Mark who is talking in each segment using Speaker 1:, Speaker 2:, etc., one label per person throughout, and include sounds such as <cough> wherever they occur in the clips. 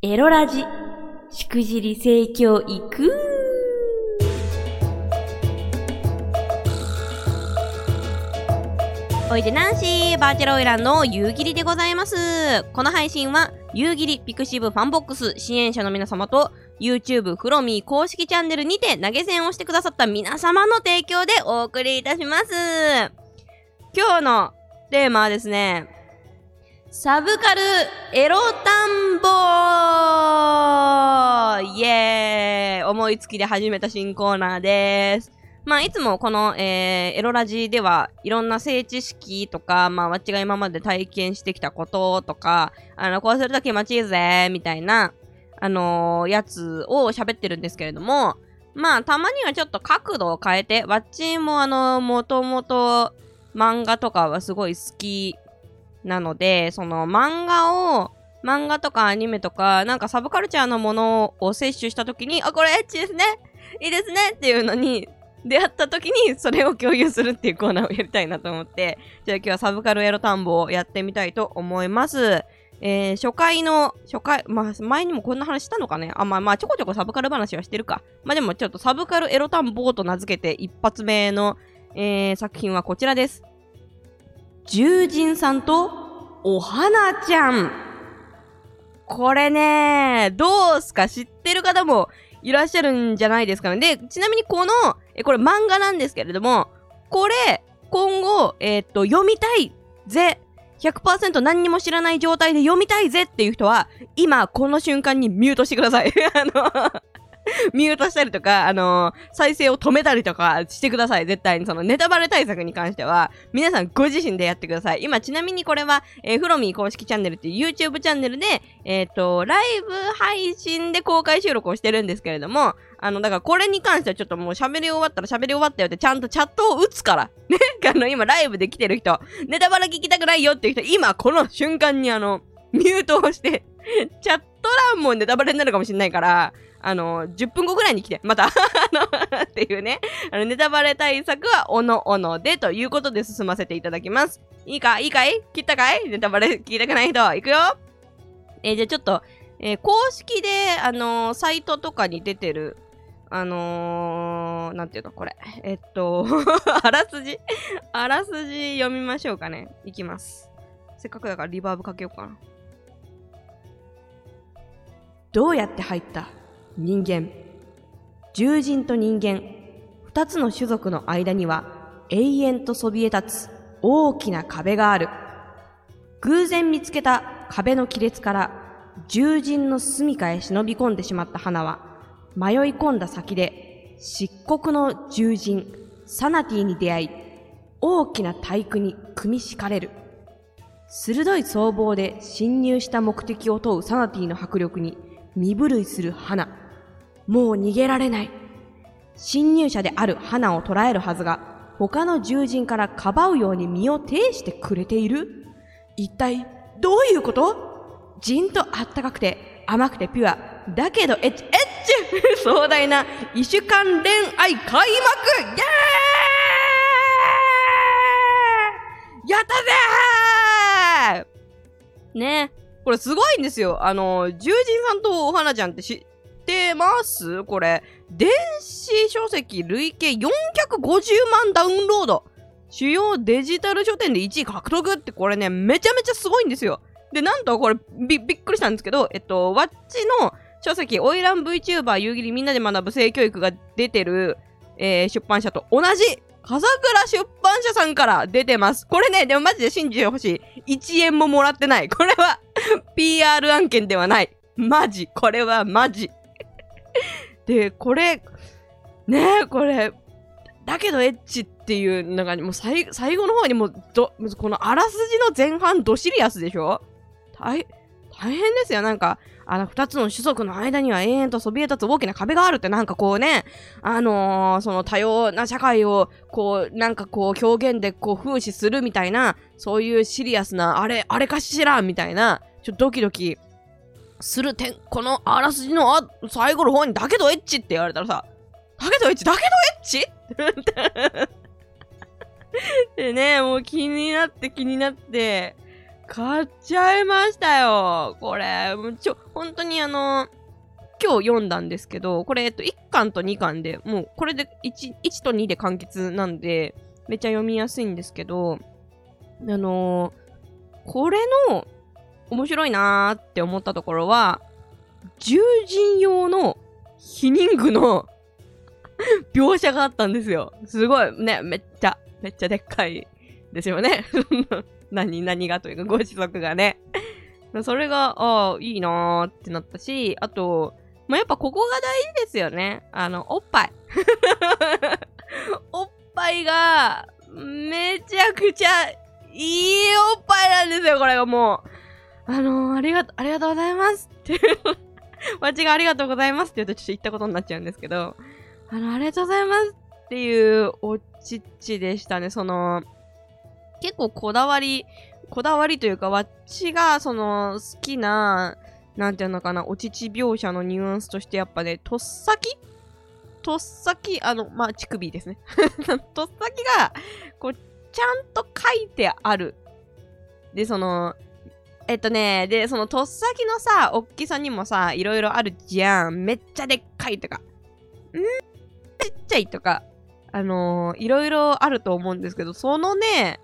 Speaker 1: エロラジ、しくじり盛況いくおいでナンシーバーチャルオイランの夕霧でございます。この配信は、夕霧ピクシブファンボックス支援者の皆様と、YouTube フロミー公式チャンネルにて投げ銭をしてくださった皆様の提供でお送りいたします。今日のテーマはですね、サブカルエロ探訪イエーイ思いつきで始めた新コーナーです。まあ、いつもこの、えーエロラジではいろんな性知識とか、まあ、わっちが今まで体験してきたこととか、あの、こうすると気持ちいいぜ、みたいな、あのーやつを喋ってるんですけれども、まあ、たまにはちょっと角度を変えて、わっちもあの、もともと漫画とかはすごい好きなので、その漫画を、漫画とかアニメとか、なんかサブカルチャーのものを摂取したときに、あ、これエッチですねいいですねっていうのに、出会ったときにそれを共有するっていうコーナーをやりたいなと思って、じゃあ今日はサブカルエロ探訪をやってみたいと思います。えー、初回の、初回、まあ、前にもこんな話したのかね？あ、まあまあ、ちょこちょこサブカル話はしてるか。まあでもちょっとサブカルエロ探訪と名付けて一発目の、えー、作品はこちらです。獣人さんとお花ちゃん。これね、どうすか？知ってる方もいらっしゃるんじゃないですかね。で、ちなみにこの、え、これ漫画なんですけれども、これ、今後、えーっと、読みたいぜ。100%何にも知らない状態で読みたいぜっていう人は、今、この瞬間にミュートしてください。<laughs> あの、ミュートしたりとか、あの再生を止めたりとかしてください。絶対に。そのネタバレ対策に関しては、皆さんご自身でやってください。今、ちなみにこれは、えーフロミー公式チャンネルっていう YouTube チャンネルで、えっ、と、ライブ配信で公開収録をしてるんですけれども、あの、だからこれに関してはちょっともう喋り終わったら喋り終わったよってちゃんとチャットを打つから。<laughs> ね。あの、今ライブで来てる人、ネタバレ聞きたくないよっていう人、今この瞬間にあの、ミュートをして、チャット欄もネタバレになるかもしれないから、あの、10分後ぐらいに来て、また、<laughs> あの、っていうね、あの、ネタバレ対策はおのおのでということで進ませていただきます。いいか？いいかい？切ったかい？ネタバレ聞きたくない人、いくよえーじゃあちょっと、えー公式で、あのーサイトとかに出てる、あのー、なんていうの、これ。えっと、<laughs> あらすじ？あらすじ読みましょうかね。いきます。せっかくだからリバーブかけようかな。どうやって入った？人間。獣人と人間。二つの種族の間には永遠とそびえ立つ大きな壁がある。偶然見つけた壁の亀裂から獣人の住処へ忍び込んでしまった花は迷い込んだ先で漆黒の獣人サナティに出会い大きな体育に組み敷かれる鋭い僧帽で侵入した目的を問うサナティの迫力に身震いする花もう逃げられない。侵入者である花を捕らえるはずが他の獣人からかばうように身を挺してくれている。一体どういうこと？じんとあったかくて甘くてピュアだけどエッチエッチ！<laughs> 壮大な異種間恋愛開幕！イエーイ！やったぜー！ねこれすごいんですよ。あの獣人さんとお花ちゃんって知ってますこれ電子書籍累計450万ダウンロード主要デジタル書店で1位獲得ってこれね、めちゃめちゃすごいんですよ。で、なんとこれびびっくりしたんですけど、えっと、ワッチの書籍、オイラン VTuber 夕霧みんなで学ぶ性教育が出てる、えー出版社と同じ、笠倉出版社さんから出てます。これね、でもマジで信じてほしい。1円ももらってない。これは <laughs> PR 案件ではない。マジ。これはマジ。<laughs> で、これ、ねこれ、だけどエッチっていう、なんかもう最後の方にもうど、このあらすじの前半ドシリアスでしょ？大、大変ですよ。なんか、あの、二つの種族の間には永遠とそびえ立つ大きな壁があるって、なんかこうね、あのーその多様な社会を、こう、なんかこう、表現でこう、風刺するみたいな、そういうシリアスな、あれ、あれかしらみたいな、ちょっとドキドキする点、このあらすじのあ最後の方に、だけどエッチって言われたらさ、だけどエッチ？だけどエッチ？<laughs> でね、もう気になって気になって、買っちゃいましたよ。これ、もうちょ、本当にあの、今日読んだんですけど、これ、えっと、1巻と2巻で、もう、これで1、1と2で完結なんで、めっちゃ読みやすいんですけど、あのー、これの面白いなーって思ったところは、獣人用のヒニングの <laughs> 描写があったんですよ。すごい、ね、めっちゃ、めっちゃでっかいですよね。<laughs> 何、何がというか、ご子息がね。それが、ああ、いいなーってなったし、あと、まあ、やっぱここが大事ですよね。あの、おっぱい。<laughs> おっぱいが、めちゃくちゃ、いいおっぱいなんですよ、これがもう。あのー、ありがと、ありがとうございますって。わちがありがとうございますって言うとちょっと言ったことになっちゃうんですけど、あの、ありがとうございますっていうおちっちでしたね。その、結構こだわり、こだわりというか、わっちが、その、好きな、なんていうのかな、お乳描写のニュアンスとして、やっぱね、とっさき？とっさき、あの、まあ、乳首ですね。<laughs> とっさきが、こう、ちゃんと書いてある。で、その、えっとね、で、そのとっさきのさ、おっきさにもさ、いろいろあるじゃん。めっちゃでっかいとか、ん。ちっちゃいとか、あのー、いろいろあると思うんですけど、そのね、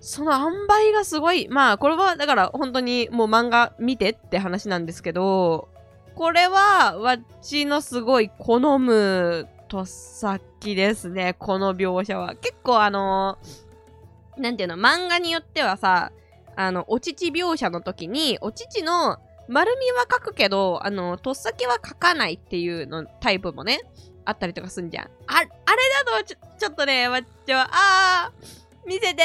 Speaker 1: その塩梅がすごい、まあ、これは、だから本当にもう漫画見てって話なんですけど、これは、わっちのすごい好むとっさきですね、この描写は。結構あのー、なんていうの、漫画によってはさ、あの、お乳描写の時に、お乳の丸みは書くけど、あの、とっさきは書かないっていうのタイプもね、あったりとかすんじゃん。あ、あれだとちょ、ちょっとね、わっちは、あー、見せて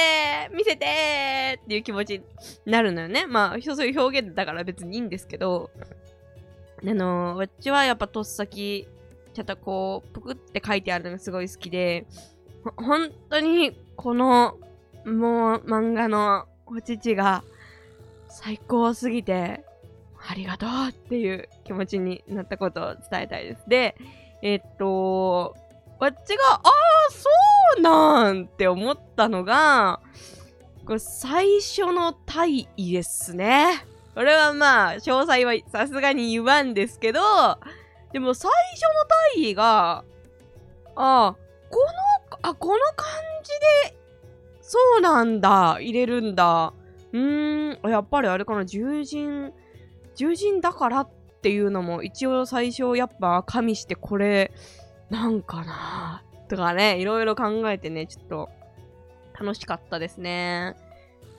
Speaker 1: 見せてっていう気持ちになるのよね。まあ、そういう表現だから別にいいんですけど、あのわっちはやっぱとっさき、ちょっとこう、ぷくって書いてあるのがすごい好きで、ほ本当に、この、もう、漫画のお乳が最高すぎて、ありがとうっていう気持ちになったことを伝えたいです。で、えっと、わっちが、ああ、そうなんって思ったのが、これ最初の大意ですね。これはまあ、詳細はさすがに言わんですけど、でも最初の大意が、あ、この、あ、この感じでそうなんだ。入れるんだ。うーん、やっぱりあれかな、獣人、獣人だからっていうのも一応最初やっぱ加味してこれ、なんかなとかね、いろいろ考えてね、ちょっと楽しかったですね。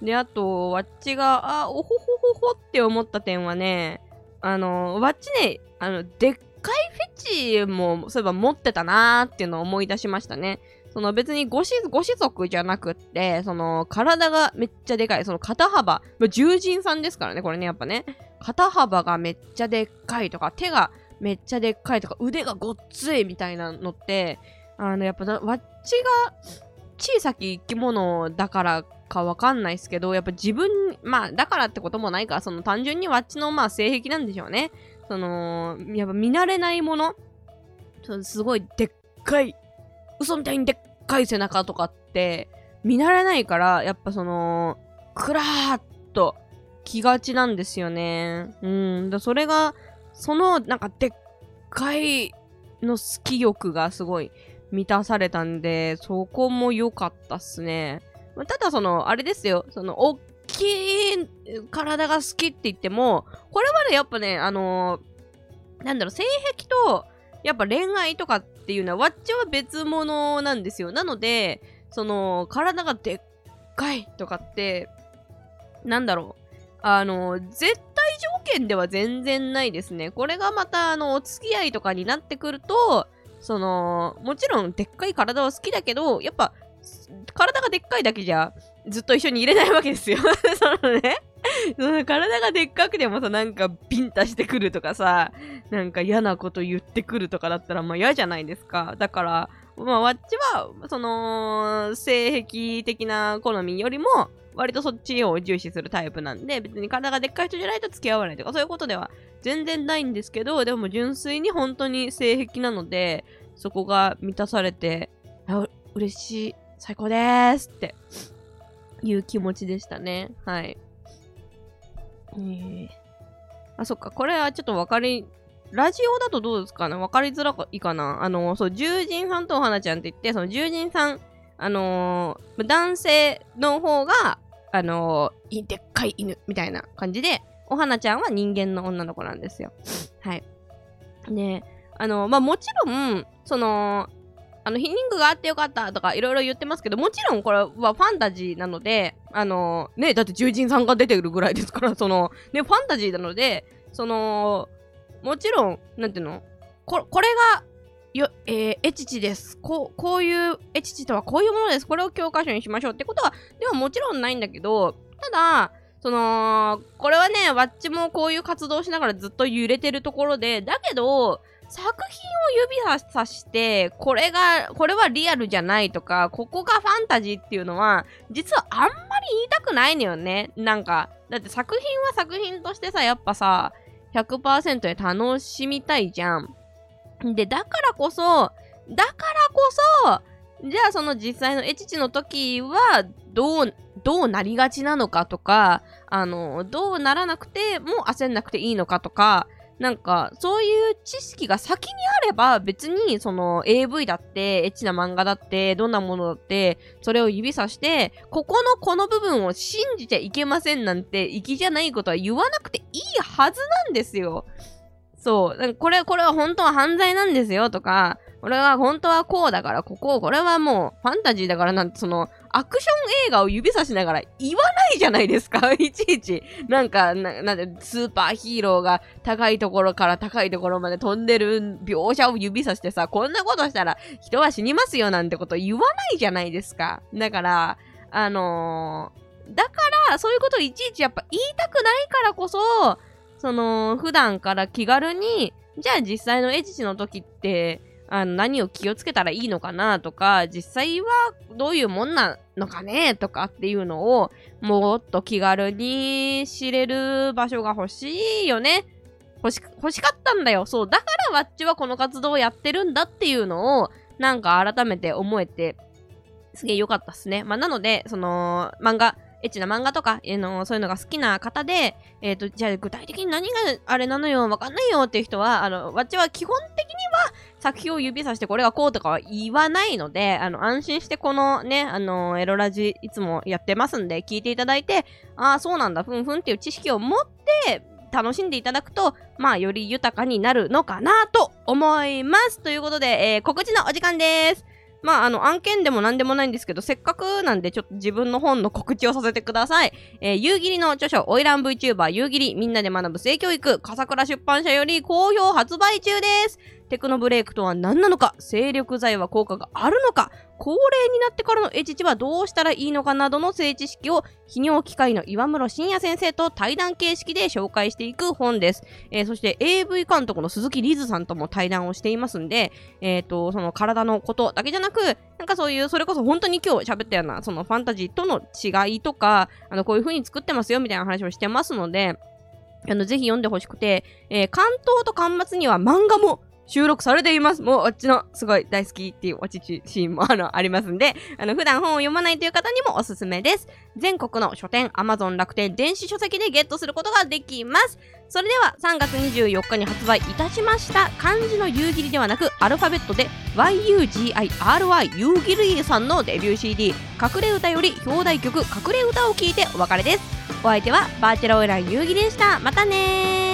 Speaker 1: で、あと、わっちが、あ、おほほほほって思った点はね、あの、わっちね、あの、でっかいフェチも、そういえば持ってたなーっていうのを思い出しましたね。その別にご子ご子族じゃなくって、その体がめっちゃでかい、その肩幅、まあ、獣人さんですからね、これね、やっぱね。肩幅がめっちゃでっかいとか、手がめっちゃでっかいとか、腕がごっついみたいなのって、あの、やっぱわっちが小さき生き物だからかわかんないですけど、やっぱ自分、まあ、だからってこともないから、その単純にわっちのまあ性癖なんでしょうね。その、やっぱ見慣れないもの、すごいでっかい嘘みたいにでっかい背中とかって見慣れないから、やっぱその、クラーっと気がちなんですよね。うん。だそれが、そのなんかでっかいの好き欲がすごい満たされたんで、そこも良かったっすね。ただその、あれですよ。その、大きい体が好きって言っても、これはね、やっぱね、あのー、なんだろう、性癖と、やっぱ恋愛とかっっていうのは、わっちは別物なんですよ。なので、その、体がでっかいとかって、なんだろう。あの、絶対条件では全然ないですね。これがまた、あの、お付き合いとかになってくると、その、もちろんでっかい体は好きだけど、やっぱ、体がでっかいだけじゃ、ずっと一緒に入れないわけですよ。<laughs> そのね。<laughs> 体がでっかくてもさ、なんかビンタしてくるとかさ、なんか嫌なこと言ってくるとかだったらまあ嫌じゃないですか。だから、まあわっちは、その、性癖的な好みよりも、割とそっちを重視するタイプなんで、別に体がでっかい人じゃないと付き合わないとか、そういうことでは全然ないんですけど、でも純粋に本当に性癖なので、そこが満たされて、あ嬉しい、最高ですっていう気持ちでしたね。はい。えー、あ、そっか。これはちょっと分かり、ラジオだとどうですかね？分かりづらいかな？あの、そう、獣人さんとお花ちゃんって言って、その獣人さん、あのー、男性の方が、あのー、でっかい犬みたいな感じで、お花ちゃんは人間の女の子なんですよ。はい。ねあの、まあ、もちろん、その、あの、ヒニングがあってよかったとかいろいろ言ってますけど、もちろんこれはファンタジーなので、あの、ね、だって獣人さんが出てくるぐらいですから、その、ね、ファンタジーなので、その、もちろん、なんていうのここれが、よ、えー、エチチです。こう、こういう、エチチとはこういうものです。これを教科書にしましょうってことは、ではもちろんないんだけど、ただ、その、これはね、わっちもこういう活動しながらずっと揺れてるところで、だけど、作品を指さして、これが、これはリアルじゃないとか、ここがファンタジーっていうのは、実はあんまり言いたくないのよね。なんか、だって作品は作品としてさ、やっぱさ、100%で楽しみたいじゃん。で、だからこそ、だからこそ、じゃあその実際のエチチの時は、どう、どうなりがちなのかとか、あの、どうならなくても焦んなくていいのかとか、なんか、そういう知識が先にあれば、別に、その、AV だって、エッチな漫画だって、どんなものだって、それを指さして、ここのこの部分を信じちゃいけませんなんて、粋じゃないことは言わなくていいはずなんですよ。そう。これ、これは本当は犯罪なんですよとか、これは本当はこうだから、ここ、これはもうファンタジーだからなんて、その、アクション映画を指さしながら言わないじゃないですか、<laughs> いちいち。なんか、ななんで、スーパーヒーローが高いところから高いところまで飛んでる描写を指さしてさ、こんなことしたら人は死にますよなんてこと言わないじゃないですか。だから、あのー、だから、そういうことをいちいちやっぱ言いたくないからこそ、その、普段から気軽に、じゃあ実際のエチチの時って、あの何を気をつけたらいいのかなとか、実際はどういうもんなのかねとかっていうのを、もっと気軽に知れる場所が欲しいよね。欲し、欲しかったんだよ。そう。だからわっちはこの活動をやってるんだっていうのを、なんか改めて思えて、すげえ良かったっすね。まあ、なので、その、漫画、エッチな漫画とか、えー、のそういうのが好きな方で、えっ、ー、と、じゃあ具体的に何があれなのよ、わかんないよっていう人は、あの、わっちは基本的には作品を指さしてこれがこうとかは言わないので、あの、安心してこのね、あの、エロラジいつもやってますんで、聞いていただいて、ああ、そうなんだ、ふんふんっていう知識を持って、楽しんでいただくと、まあ、より豊かになるのかなと思います。ということで、えー、告知のお時間です。まあ、あの、案件でも何でもないんですけど、せっかくなんでちょっと自分の本の告知をさせてください。えー、夕霧の著書、オイラン VTuber 夕霧、みんなで学ぶ性教育、笠倉出版社より好評発売中です。テクノブレイクとは何なのか、精力剤は効果があるのか、高齢になってからのエチチはどうしたらいいのかなどの性知識を泌尿機械の岩室信也先生と対談形式で紹介していく本です。えー、そして AV 監督の鈴木リズさんとも対談をしていますんで、えっ、ー、と、その体のことだけじゃなく、なんかそういう、それこそ本当に今日喋ったような、そのファンタジーとの違いとか、あの、こういう風に作ってますよみたいな話をしてますので、あの、ぜひ読んでほしくて、えー、関東と巻末には漫画も収録されています。もう、あっちの、すごい大好きっていうおちちシーンも、あの、ありますんで、あの、普段本を読まないという方にもおすすめです。全国の書店、Amazon 楽天、電子書籍でゲットすることができます。それでは、3月24日に発売いたしました、漢字の夕霧ではなく、アルファベットで、YUGIRY 夕霧さんのデビュー CD、隠れ歌より表題曲、隠れ歌を聴いてお別れです。お相手は、バーチャルオイラー夕霧でした。またねー